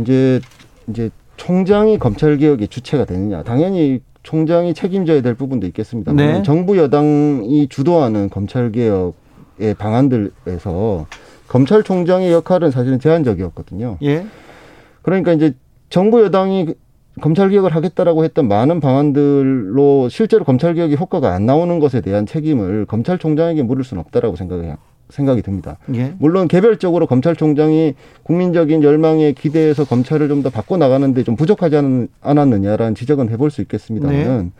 이제 이제 총장이 검찰 개혁의 주체가 되느냐? 당연히 총장이 책임져야 될 부분도 있겠습니다. 네. 정부 여당이 주도하는 검찰 개혁의 방안들에서 검찰총장의 역할은 사실은 제한적이었거든요. 예. 그러니까 이제 정부 여당이 검찰 개혁을 하겠다라고 했던 많은 방안들로 실제로 검찰 개혁이 효과가 안 나오는 것에 대한 책임을 검찰총장에게 물을 수는 없다라고 생각해요. 생각이 듭니다. 예. 물론 개별적으로 검찰총장이 국민적인 열망에 기대해서 검찰을 좀 더 바꿔 나가는데 좀 부족하지 않았느냐라는 지적은 해볼 수 있겠습니다만 네.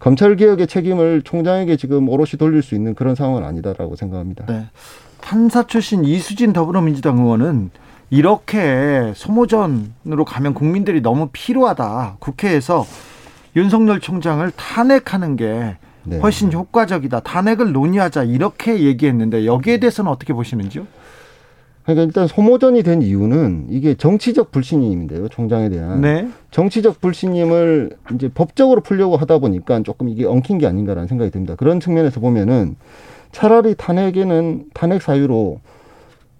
검찰 개혁의 책임을 총장에게 지금 오롯이 돌릴 수 있는 그런 상황은 아니다라고 생각합니다. 네. 판사 출신 이수진 더불어민주당 의원은 이렇게 소모전으로 가면 국민들이 너무 필요하다. 국회에서 윤석열 총장을 탄핵하는 게 네. 훨씬 효과적이다. 탄핵을 논의하자 이렇게 얘기했는데 여기에 대해서는 어떻게 보시는지요? 그러니까 일단 소모전이 된 이유는 이게 정치적 불신임인데요, 총장에 대한 네. 정치적 불신임을 이제 법적으로 풀려고 하다 보니까 조금 이게 엉킨 게 아닌가라는 생각이 듭니다. 그런 측면에서 보면은 차라리 탄핵에는 탄핵 사유로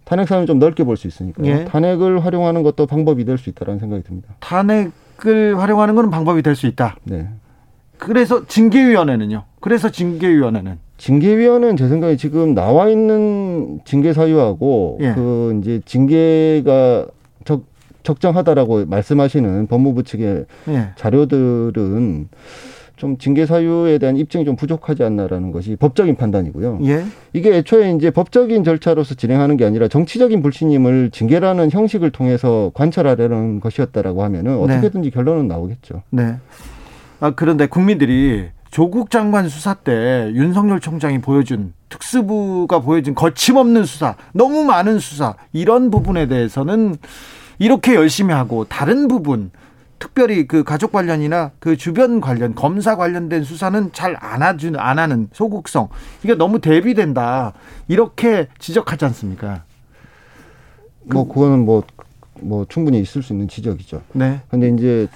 탄핵 사유는 좀 넓게 볼 수 있으니까 예. 탄핵을 활용하는 것도 방법이 될 수 있다라는 생각이 듭니다. 탄핵을 활용하는 것은 방법이 될 수 있다. 네. 그래서 징계위원회는요. 그래서 징계위원회는 징계위원회는 제 생각에 지금 나와 있는 징계 사유하고 예. 그 이제 징계가 적 적정하다라고 말씀하시는 법무부 측의 예. 자료들은 좀 징계 사유에 대한 입증이 좀 부족하지 않나라는 것이 법적인 판단이고요. 예. 이게 애초에 이제 법적인 절차로서 진행하는 게 아니라 정치적인 불신임을 징계라는 형식을 통해서 관찰하려는 것이었다라고 하면은 네. 어떻게든지 네. 결론은 나오겠죠. 네. 아 그런데 국민들이 조국 장관 수사 때 윤석열 총장이 보여준 특수부가 보여준 거침없는 수사, 너무 많은 수사 이런 부분에 대해서는 이렇게 열심히 하고 다른 부분 특별히 그 가족 관련이나 그 주변 관련 검사 관련된 수사는 잘 안 하준 안 하는 소극성 이게 너무 대비된다 이렇게 지적하지 않습니까? 뭐 그거는 뭐뭐 뭐 충분히 있을 수 있는 지적이죠. 네. 근데 이제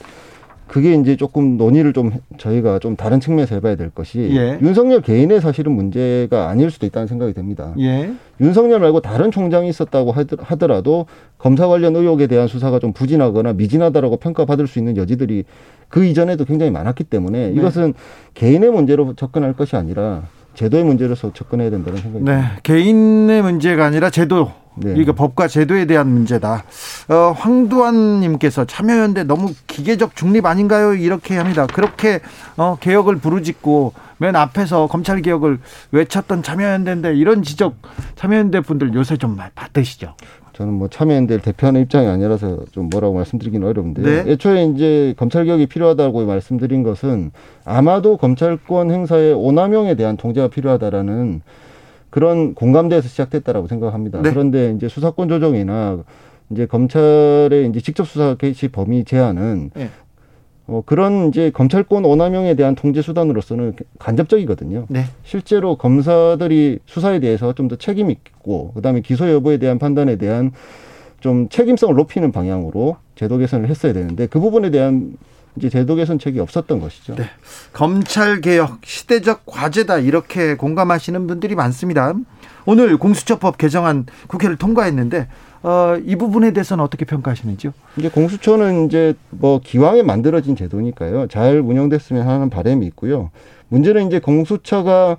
그게 이제 조금 논의를 좀 저희가 좀 다른 측면에서 해봐야 될 것이 예. 윤석열 개인의 사실은 문제가 아닐 수도 있다는 생각이 듭니다. 예. 윤석열 말고 다른 총장이 있었다고 하더라도 검사 관련 의혹에 대한 수사가 좀 부진하거나 미진하다라고 평가받을 수 있는 여지들이 그 이전에도 굉장히 많았기 때문에 네. 이것은 개인의 문제로 접근할 것이 아니라 제도의 문제로서 접근해야 된다는 생각이 네. 개인의 문제가 아니라 제도 네. 이게 법과 제도에 대한 문제다. 어, 황두환님께서 참여연대 너무 기계적 중립 아닌가요? 이렇게 합니다. 그렇게 어, 개혁을 부르짖고 맨 앞에서 검찰 개혁을 외쳤던 참여연대인데 이런 지적 참여연대 분들 요새 좀 받으시죠? 저는 뭐 참여연대를 대표하는 입장이 아니라서 좀 뭐라고 말씀드리기는 어려운데요. 네. 애초에 이제 검찰 개혁이 필요하다고 말씀드린 것은 아마도 검찰권 행사의 오남용에 대한 통제가 필요하다라는 그런 공감대에서 시작됐다라고 생각합니다. 네. 그런데 이제 수사권 조정이나 이제 검찰의 이제 직접 수사 개시 범위 제한은 네. 어, 그런 이제 검찰권 오남용에 대한 통제 수단으로서는 간접적이거든요. 네. 실제로 검사들이 수사에 대해서 좀 더 책임 있고 그다음에 기소 여부에 대한 판단에 대한 좀 책임성을 높이는 방향으로 제도 개선을 했어야 되는데 그 부분에 대한 이제 제도 개선책이 없었던 것이죠. 네. 검찰 개혁 시대적 과제다 이렇게 공감하시는 분들이 많습니다. 오늘 공수처법 개정안 국회를 통과했는데 어, 이 부분에 대해서는 어떻게 평가하시는지요? 이제 공수처는 이제 뭐 기왕에 만들어진 제도니까요. 잘 운영됐으면 하는 바람이 있고요. 문제는 이제 공수처가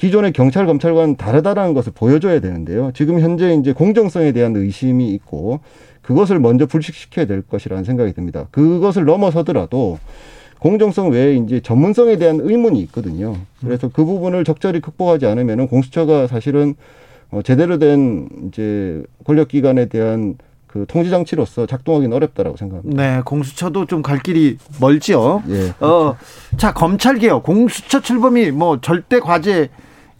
기존의 경찰 검찰과는 다르다라는 것을 보여줘야 되는데요. 지금 현재 이제 공정성에 대한 의심이 있고 그것을 먼저 불식시켜야 될 것이라는 생각이 듭니다. 그것을 넘어서더라도 공정성 외에 이제 전문성에 대한 의문이 있거든요. 그래서 그 부분을 적절히 극복하지 않으면 공수처가 사실은 어, 제대로 된 이제 권력기관에 대한 그 통제 장치로서 작동하기는 어렵다라고 생각합니다. 네, 공수처도 좀 갈 길이 멀지요. 예. 그렇죠. 어, 자 검찰 개혁, 공수처 출범이 뭐 절대 과제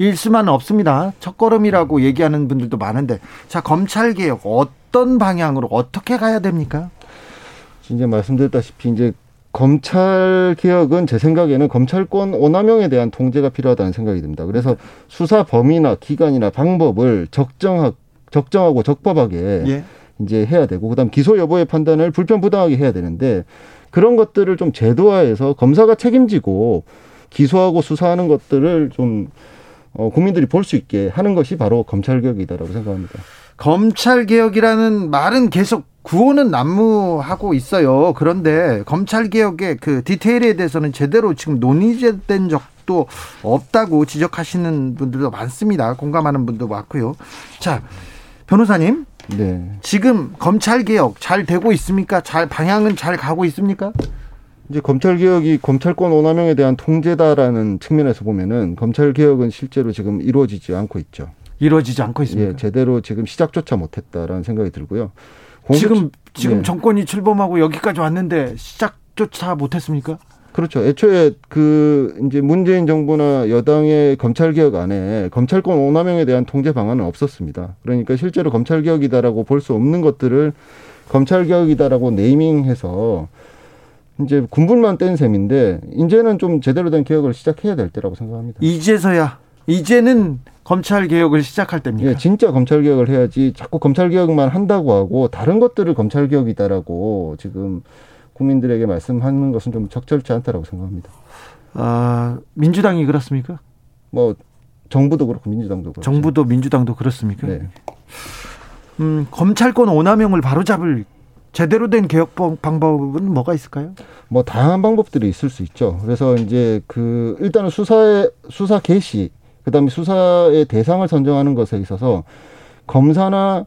일 수만은 없습니다. 첫걸음이라고 얘기하는 분들도 많은데, 자 검찰 개혁 어떤 방향으로 어떻게 가야 됩니까? 이제 말씀드렸다시피 이제 검찰 개혁은 제 생각에는 검찰권 오남용에 대한 통제가 필요하다는 생각이 듭니다. 그래서 수사 범위나 기간이나 방법을 적정하, 적정하고 적법하게 예. 이제 해야 되고 그다음 기소 여부의 판단을 불편부당하게 해야 되는데 그런 것들을 좀 제도화해서 검사가 책임지고 기소하고 수사하는 것들을 좀 어, 국민들이 볼 수 있게 하는 것이 바로 검찰 개혁이다라고 생각합니다. 검찰 개혁이라는 말은 계속 구호는 난무하고 있어요. 그런데 검찰 개혁의 그 디테일에 대해서는 제대로 지금 논의된 적도 없다고 지적하시는 분들도 많습니다. 공감하는 분도 많고요. 자, 변호사님. 네. 지금 검찰 개혁 잘 되고 있습니까? 잘 방향은 잘 가고 있습니까? 이제 검찰 개혁이 검찰권 오남용에 대한 통제다라는 측면에서 보면은 검찰 개혁은 실제로 지금 이루어지지 않고 있죠. 이루어지지 않고 있습니다. 예, 제대로 지금 시작조차 못했다라는 생각이 들고요. 지금 지금 네. 정권이 출범하고 여기까지 왔는데 시작조차 못했습니까? 그렇죠. 애초에 그 이제 문재인 정부나 여당의 검찰 개혁 안에 검찰권 오남용에 대한 통제 방안은 없었습니다. 그러니까 실제로 검찰 개혁이다라고 볼 수 없는 것들을 검찰 개혁이다라고 네이밍해서 이제 군불만 뗀 셈인데 이제는 좀 제대로 된 개혁을 시작해야 될 때라고 생각합니다. 이제서야 이제는 검찰 개혁을 시작할 때입니다. 예, 진짜 검찰 개혁을 해야지 자꾸 검찰 개혁만 한다고 하고 다른 것들을 검찰 개혁이다라고 지금 국민들에게 말씀하는 것은 좀 적절치 않다라고 생각합니다. 아, 민주당이 그렇습니까? 뭐 정부도 그렇고 민주당도 그렇고. 정부도 민주당도 그렇습니까? 네. 음, 검찰권 오남용을 바로잡을 제대로 된 개혁 방법은 뭐가 있을까요? 뭐 다양한 방법들이 있을 수 있죠. 그래서 이제 그 일단은 수사의 수사 개시, 그다음에 수사의 대상을 선정하는 것에 있어서 검사나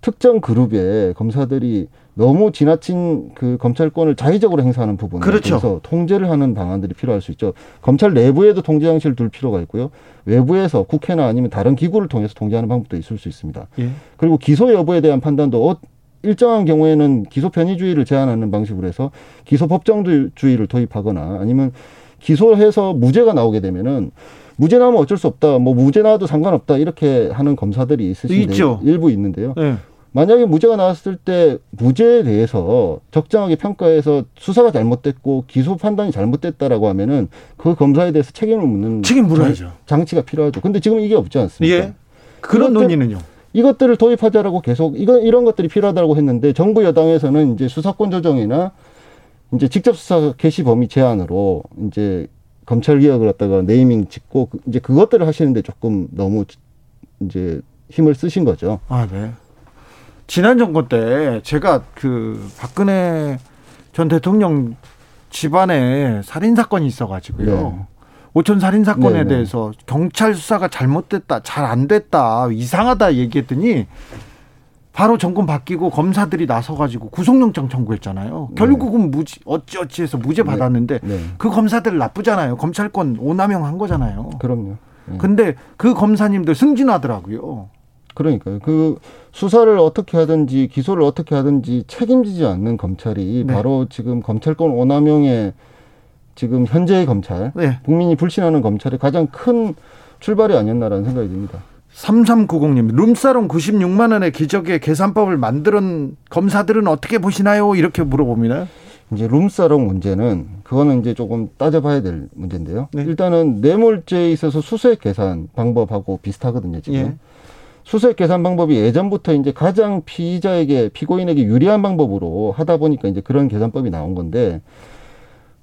특정 그룹의 검사들이 너무 지나친 그 검찰권을 자의적으로 행사하는 부분에 그렇죠. 대해서 통제를 하는 방안들이 필요할 수 있죠. 검찰 내부에도 통제 장치를 둘 필요가 있고요. 외부에서 국회나 아니면 다른 기구를 통해서 통제하는 방법도 있을 수 있습니다. 예. 그리고 기소 여부에 대한 판단도 어, 일정한 경우에는 기소 편의주의를 제한하는 방식으로 해서 기소 법정주의를 도입하거나 아니면 기소해서 무죄가 나오게 되면은 무죄 나오면 어쩔 수 없다. 뭐 무죄 나와도 상관없다. 이렇게 하는 검사들이 있으신데 일부 있는데요. 네. 만약에 무죄가 나왔을 때 무죄에 대해서 적정하게 평가해서 수사가 잘못됐고 기소 판단이 잘못됐다라고 하면은 그 검사에 대해서 책임을 묻는 책임 물어야죠. 장치가 필요하죠. 근데 지금 이게 없지 않습니까? 예. 그런 논의는요. 이것들을 도입하자라고 계속 이거 이런 것들이 필요하다고 했는데 정부 여당에서는 이제 수사권 조정이나 이제 직접 수사 개시 범위 제한으로 이제 검찰 개혁을 갖다가 네이밍 짓고 그 이제 그것들을 하시는데 조금 너무 이제 힘을 쓰신 거죠. 아, 네. 지난 정권 때 제가 그 박근혜 전 대통령 집안에 살인 사건이 있어 가지고요. 네. 오천 살인 사건에 네네. 대해서 경찰 수사가 잘못됐다, 잘 안 됐다, 이상하다 얘기했더니 바로 정권 바뀌고 검사들이 나서가지고 구속영장 청구했잖아요. 네. 결국은 무지 어찌어찌해서 무죄 네. 받았는데 네. 그 검사들 나쁘잖아요. 검찰권 오남용 한 거잖아요. 그럼요. 네. 근데 그 검사님들 승진하더라고요. 그러니까요. 그 수사를 어떻게 하든지 기소를 어떻게 하든지 책임지지 않는 검찰이 네. 바로 지금 검찰권 오남용의 지금 현재의 검찰, 네. 국민이 불신하는 검찰의 가장 큰 출발이 아니었나라는 생각이 듭니다. 3390님, 룸사롱 96만 원의 기적의 계산법을 만드는 검사들은 어떻게 보시나요? 이렇게 물어봅니다. 이제 룸사롱 문제는 그거는 이제 조금 따져봐야 될 문제인데요. 네. 일단은 뇌물죄에 있어서 수수액 계산 방법하고 비슷하거든요. 지금 예. 수수액 계산 방법이 예전부터 이제 가장 피의자에게 피고인에게 유리한 방법으로 하다 보니까 이제 그런 계산법이 나온 건데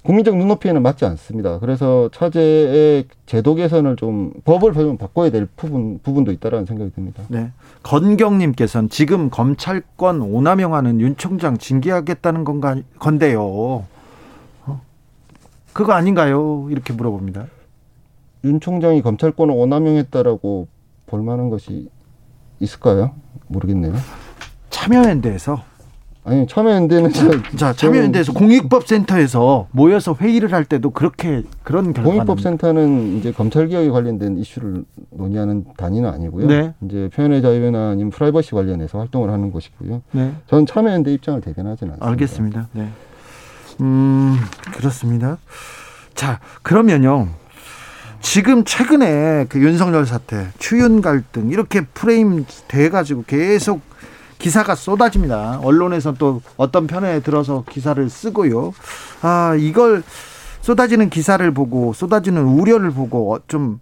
국민적 눈높이에는 맞지 않습니다. 그래서 차제의 제도 개선을 좀 법을 좀 바꿔야 될 부분 부분도 있다라는 생각이 듭니다. 네. 건경님께서는 지금 검찰권 오남용하는 윤 총장 징계하겠다는 건가 건데요. 어? 그거 아닌가요? 이렇게 물어봅니다. 윤 총장이 검찰권을 오남용했다라고 볼 만한 것이 있을까요? 모르겠네요. 참여연대에서 아니 참여연대는 자 참여연대에서 공익법센터에서 모여서 회의를 할 때도 그렇게 그런 결과는 공익법센터는 이제 검찰 개혁에 관련된 이슈를 논의하는 단위는 아니고요. 네. 이제 표현의 자유나 아니면 프라이버시 관련해서 활동을 하는 것이고요. 네. 저는 참여연대 입장을 대변하지는 않습니다. 알겠습니다. 네. 음 그렇습니다. 자 그러면요. 지금 최근에 그 윤석열 사태, 추윤 갈등 이렇게 프레임 돼 가지고 계속 기사가 쏟아집니다. 언론에서 또 어떤 편에 들어서 기사를 쓰고요. 아, 이걸 쏟아지는 기사를 보고 쏟아지는 우려를 보고 좀,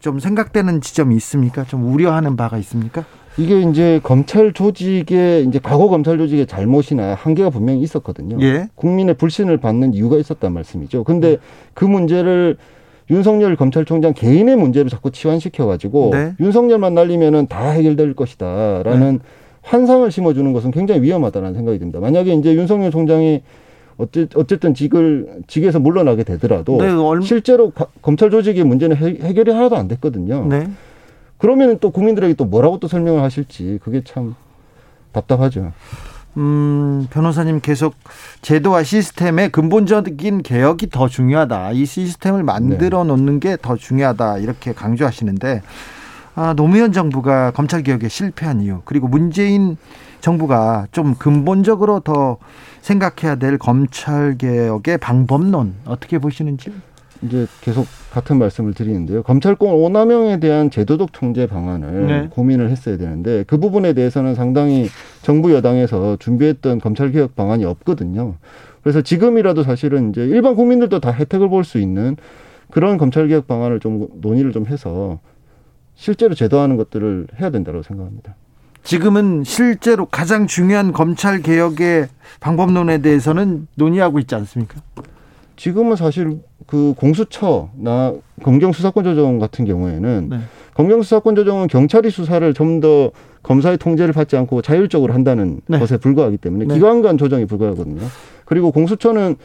좀 생각되는 지점이 있습니까? 좀 우려하는 바가 있습니까? 이게 이제 검찰 조직의 이제 과거 검찰 조직의 잘못이나 한계가 분명히 있었거든요. 예. 국민의 불신을 받는 이유가 있었단 말씀이죠. 근데 그 문제를 윤석열 검찰총장 개인의 문제로 자꾸 치환시켜 가지고 네. 윤석열만 날리면은 다 해결될 것이다라는 네. 환상을 심어주는 것은 굉장히 위험하다는 생각이 듭니다. 만약에 이제 윤석열 총장이 어쨌든 직을 직에서 물러나게 되더라도 네, 얼... 실제로 가, 검찰 조직의 문제는 해, 결이 하나도 안 됐거든요. 네. 그러면 또 국민들에게 또 뭐라고 또 설명을 하실지 그게 참 답답하죠. 음, 변호사님 계속 제도와 시스템의 근본적인 개혁이 더 중요하다. 이 시스템을 만들어 놓는 게더 중요하다. 이렇게 강조하시는데 아, 노무현 정부가 검찰 개혁에 실패한 이유 그리고 문재인 정부가 좀 근본적으로 더 생각해야 될 검찰 개혁의 방법론 어떻게 보시는지? 이제 계속 같은 말씀을 드리는데요. 검찰권 오남용에 대한 제도적 통제 방안을 네. 고민을 했어야 되는데 그 부분에 대해서는 상당히 정부 여당에서 준비했던 검찰 개혁 방안이 없거든요. 그래서 지금이라도 사실은 이제 일반 국민들도 다 혜택을 볼 수 있는 그런 검찰 개혁 방안을 좀 논의를 좀 해서 실제로 제도하는 것들을 해야 된다고 생각합니다. 지금은 실제로 가장 중요한 검찰 개혁의 방법론에 대해서는 논의하고 있지 않습니까? 지금은 사실 그 공수처나 검경수사권 조정 같은 경우에는 네. 검경수사권 조정은 경찰이 수사를 좀 더 검사의 통제를 받지 않고 자율적으로 한다는 네. 것에 불과하기 때문에 네. 기관 간 조정이 불과하거든요. 그리고 공수처는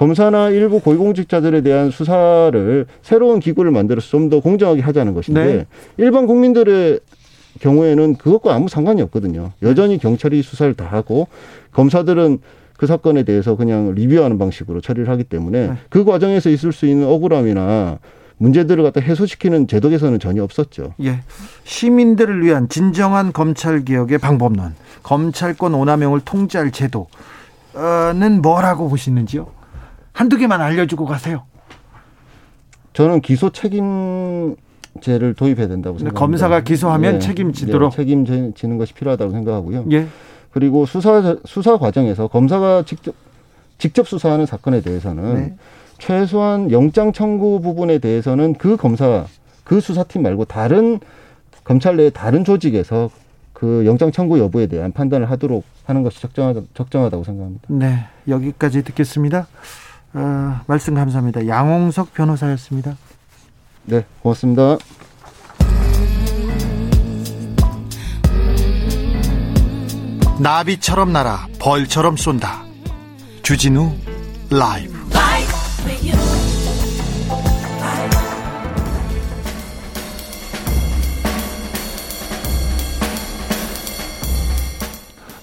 검사나 일부 고위공직자들에 대한 수사를 새로운 기구를 만들어서 좀 더 공정하게 하자는 것인데 네. 일반 국민들의 경우에는 그것과 아무 상관이 없거든요. 여전히 경찰이 수사를 다 하고 검사들은 그 사건에 대해서 그냥 리뷰하는 방식으로 처리를 하기 때문에 네. 그 과정에서 있을 수 있는 억울함이나 문제들을 갖다 해소시키는 제도 개선은 전혀 없었죠. 예. 시민들을 위한 진정한 검찰 개혁의 방법론, 검찰권 오남용을 통제할 제도는 뭐라고 보시는지요? 한두 개만 알려주고 가세요. 저는 기소 책임 제를 도입해야 된다고 생각합니다. 검사가 기소하면 예, 책임지도록 예, 책임지는 것이 필요하다고 생각하고요. 예. 그리고 수사 수사 과정에서 검사가 직접 직접 수사하는 사건에 대해서는 네. 최소한 영장 청구 부분에 대해서는 그 검사 그 수사팀 말고 다른 검찰 내 다른 조직에서 그 영장 청구 여부에 대한 판단을 하도록 하는 것이 적정하다, 적정하다고 생각합니다. 네, 여기까지 듣겠습니다. 어, 말씀 감사합니다. 양홍석 변호사였습니다. 네, 고맙습니다. 나비처럼 날아 벌처럼 쏜다. 주진우 라이브.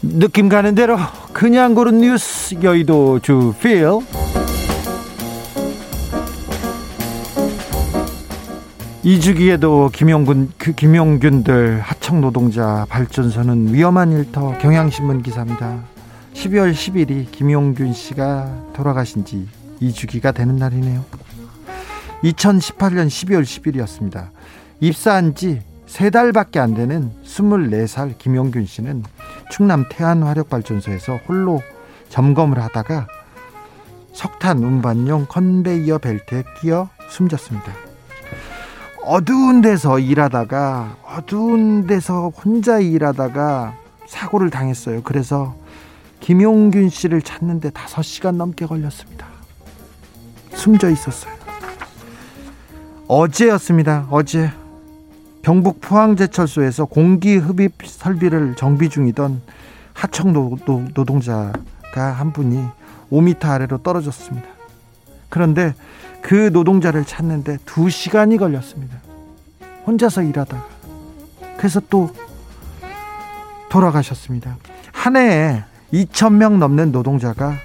느낌 가는 대로 그냥 고른 뉴스 여의도 주필 이주기에도 김용군 그 김용균들 하청 노동자 발전소는 위험한 일터 경향신문 기사입니다. 12월 10일이 김용균 씨가 돌아가신 지 2주기가 되는 날이네요. 2018년 12월 10일이었습니다. 입사한 지세 달밖에 안 되는 24살 김용균 씨는 충남 태안화력발전소에서 홀로 점검을 하다가 석탄 운반용 컨베이어 벨트에 끼어 숨졌습니다. 어두운 데서 일하다가 어두운 데서 혼자 일하다가 사고를 당했어요. 그래서 김용균 씨를 찾는데 5시간 넘게 걸렸습니다. 숨져 있었어요. 어제였습니다. 어제 경북 포항제철소에서 공기 흡입 설비를 정비 중이던 하청 노동자가 한 분이 5미터 아래로 떨어졌습니다. 그런데 그 노동자를 찾는데 두 시간이 걸렸습니다. 혼자서 일하다가. 그래서 또 돌아가셨습니다. 한 해에 2천명 넘는 노동자가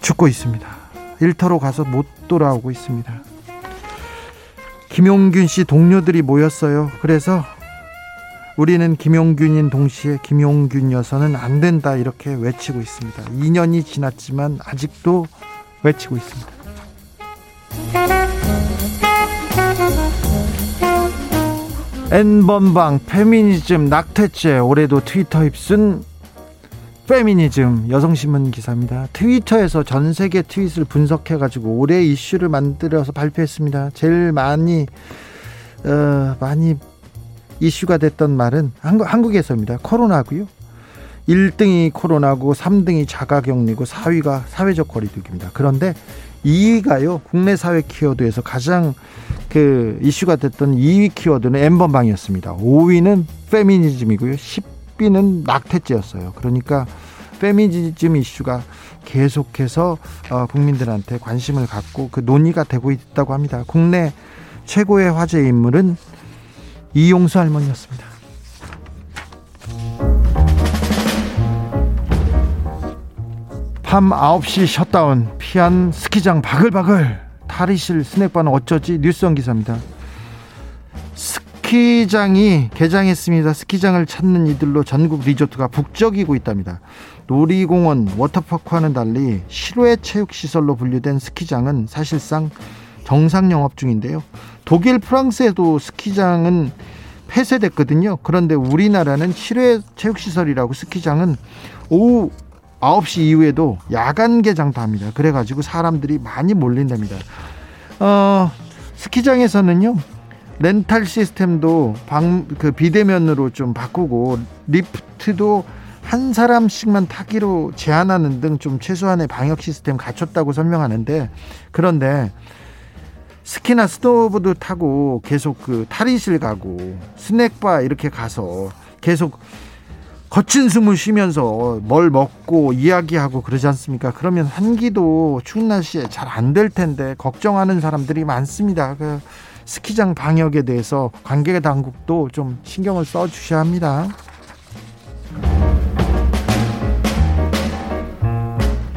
죽고 있습니다. 일터로 가서 못 돌아오고 있습니다. 김용균 씨 동료들이 모였어요. 그래서 우리는 김용균인 동시에 김용균이어서는 안 된다 이렇게 외치고 있습니다. 2년이 지났지만 아직도 외치고 있습니다. N번방 페미니즘 낙태죄 올해도 트위터 휩쓴 페미니즘 여성신문 기사입니다. 트위터에서 전 세계 트윗을 분석해 가지고 올해 이슈를 만들어서 발표했습니다. 제일 많이 어, 많이 이슈가 됐던 말은 한국, 한국에서입니다. 코로나고요. 1등이 코로나고 3등이 자가격리고 4위가 사회적 거리두기입니다. 그런데 2위가요. 국내 사회 키워드에서 가장 그 이슈가 됐던 2위 키워드는 엠번방이었습니다. 5위는 페미니즘이고요. 10위는 낙태죄였어요. 그러니까 페미니즘 이슈가 계속해서 어, 국민들한테 관심을 갖고 그 논의가 되고 있다고 합니다. 국내 최고의 화제 인물은 이용수 할머니였습니다. 밤 9시 셧다운 피한 스키장 바글바글 탈의실 스낵바는 어쩌지 뉴스원 기사입니다. 스키장이 개장했습니다. 스키장을 찾는 이들로 전국 리조트가 북적이고 있답니다. 놀이공원, 워터파크와는 달리 실외 체육시설로 분류된 스키장은 사실상 정상 영업 중인데요. 독일, 프랑스에도 스키장은 폐쇄됐거든요. 그런데 우리나라는 실외 체육시설이라고 스키장은 오후 9시 이후에도 야간 개장도 합니다. 그래가지고 사람들이 많이 몰린답니다. 어, 스키장에서는요, 렌탈 시스템도 방, 그 비대면으로 좀 바꾸고, 리프트도 한 사람씩만 타기로 제한하는 등 좀 최소한의 방역 시스템 갖췄다고 설명하는데 그런데 스키나 스노보드 타고 계속 그 탈의실 가고 스낵바 이렇게 가서 계속 거친 숨을 쉬면서 뭘 먹고 이야기하고 그러지 않습니까? 그러면 한기도 추운 날씨에 잘 안 될 텐데 걱정하는 사람들이 많습니다. 그 스키장 방역에 대해서 관계 당국도 좀 신경을 써 주셔야 합니다.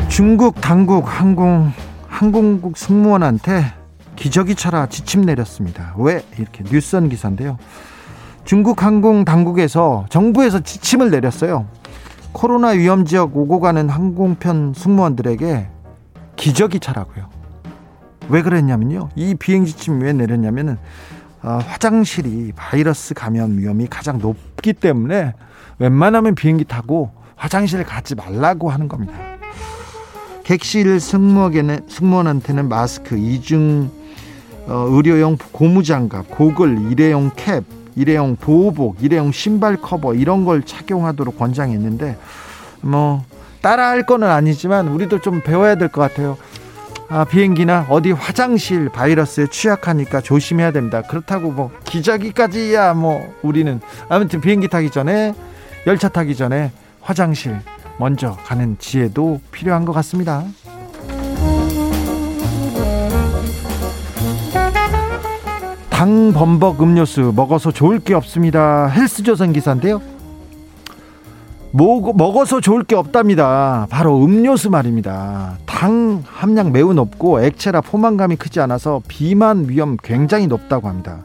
중국 당국 항공 항공국 승무원한테 기저귀 차라 지침 내렸습니다. 왜 이렇게 뉴스원 기사인데요. 중국 항공 당국에서 정부에서 지침을 내렸어요. 코로나 위험 지역 오고 가는 항공편 승무원들에게 기저귀 차라고요. 왜 그랬냐면요. 이 비행 지침 왜 내렸냐면은 어, 화장실이 바이러스 감염 위험이 가장 높기 때문에 웬만하면 비행기 타고 화장실 가지 말라고 하는 겁니다. 객실 승무원에는 승무원한테는 마스크, 이중 어, 의료용 고무장갑, 고글, 일회용 캡, 일회용 보호복, 일회용 신발 커버 이런 걸 착용하도록 권장했는데 뭐 따라할 거는 아니지만 우리도 좀 배워야 될 것 같아요. 아, 비행기나 어디 화장실 바이러스에 취약하니까 조심해야 됩니다. 그렇다고 뭐 기저귀까지야 뭐 우리는 아무튼 비행기 타기 전에 열차 타기 전에 화장실 먼저 가는 지혜도 필요한 것 같습니다. 당 범벅 음료수 먹어서 좋을 게 없습니다. 헬스조선 기사인데요. 먹어서 좋을 게 없답니다. 바로 음료수 말입니다. 당 함량 매우 높고 액체라 포만감이 크지 않아서 비만 위험 굉장히 높다고 합니다.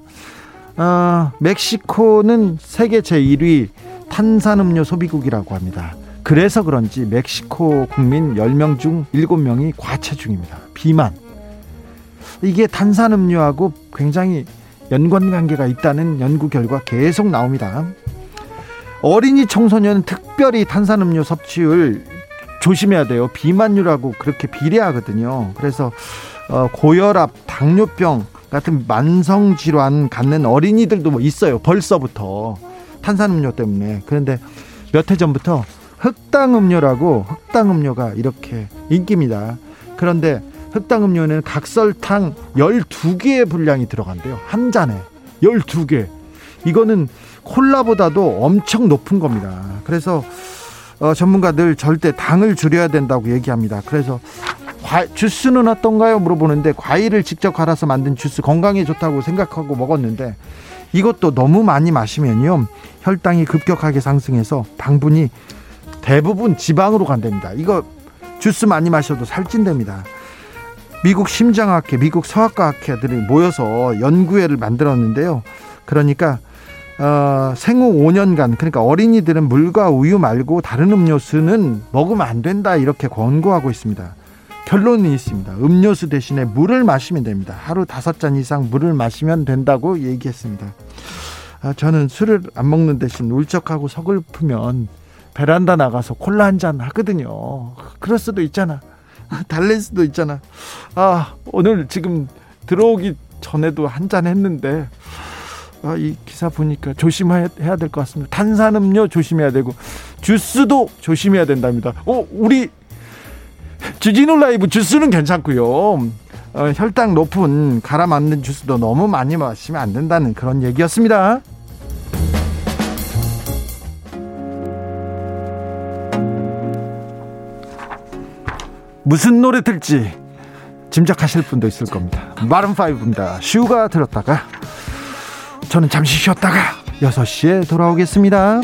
어, 멕시코는 세계 제1위 탄산음료 소비국이라고 합니다. 그래서 그런지 멕시코 국민 10명 중 7명이 과체중입니다. 비만. 이게 탄산음료하고 굉장히 연관 관계가 있다는 연구 결과 계속 나옵니다. 어린이 청소년은 특별히 탄산음료 섭취율 조심해야 돼요. 비만율하고 그렇게 비례하거든요. 그래서 어, 고혈압, 당뇨병 같은 만성 질환 갖는 어린이들도 뭐 있어요. 벌써부터 탄산음료 때문에. 그런데 몇 해 전부터 흑당 음료라고 흑당 음료가 이렇게 인기입니다. 그런데 흑당 음료는 각설탕 12개의 분량이 들어간대요. 한 잔에 12개. 이거는 콜라보다도 엄청 높은 겁니다. 그래서 어, 전문가들 절대 당을 줄여야 된다고 얘기합니다. 그래서 과, 주스는 어떤가요? 물어보는데 과일을 직접 갈아서 만든 주스 건강에 좋다고 생각하고 먹었는데 이것도 너무 많이 마시면요 혈당이 급격하게 상승해서 당분이 대부분 지방으로 간답니다. 이거 주스 많이 마셔도 살찐답니다. 미국 심장학회, 미국 서학과학회들이 모여서 연구회를 만들었는데요. 그러니까 어, 생후 5년간 그러니까 어린이들은 물과 우유 말고 다른 음료수는 먹으면 안 된다 이렇게 권고하고 있습니다. 결론이 있습니다. 음료수 대신에 물을 마시면 됩니다. 하루 다섯 잔 이상 물을 마시면 된다고 얘기했습니다. 아, 저는 술을 안 먹는 대신 울적하고 서글프면 베란다 나가서 콜라 한 잔 하거든요. 그럴 수도 있잖아. 달랠 수도 있잖아. 아, 오늘 지금 들어오기 전에도 한 잔 했는데, 아, 이 기사 보니까 조심해야 될 것 같습니다. 탄산음료 조심해야 되고, 주스도 조심해야 된답니다. 어, 우리 주진우 라이브 주스는 괜찮고요. 어, 혈당 높은 갈아 만든 주스도 너무 많이 마시면 안 된다는 그런 얘기였습니다. 무슨 노래 들지 짐작하실 분도 있을 겁니다. 마른5입니다. 슈가 들었다가 저는 잠시 쉬었다가 6시에 돌아오겠습니다.